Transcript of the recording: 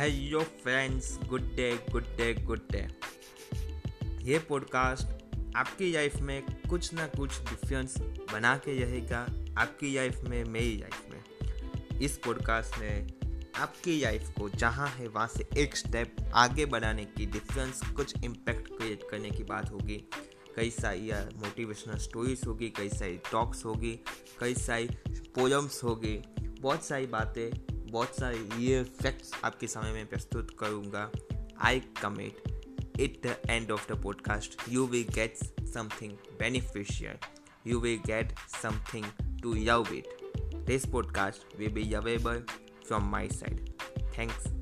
Hello friends good day good day good day ये podcast आपकी life में कुछ ना कुछ डिफरेंस बना के रहेगा आपकी लाइफ में, मेरी लाइफ में। इस पॉडकास्ट ने आपकी लाइफ को जहाँ है, वहाँ से एक स्टेप आगे बढ़ाने की डिफरेंस कुछ इम्पैक्ट क्रिएट करने की बात होगी। कई सारी मोटिवेशनल स्टोरीज होगी, कई सारी टॉक्स होगी, कई सारी पोएम्स होगी, बहुत सारी बातें बहुत सारे ये फैक्ट्स आपके समय में प्रस्तुत करूँगा। I commit it the end of the podcast you will get something beneficial you will get something to you've it this podcast will be available from my side thanks